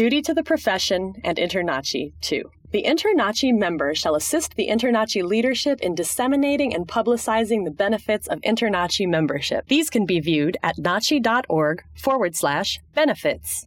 duty to the profession, and InterNACHI too. The InterNACHI member shall assist the InterNACHI leadership in disseminating and publicizing the benefits of InterNACHI membership. These can be viewed at nachi.org forward slash benefits.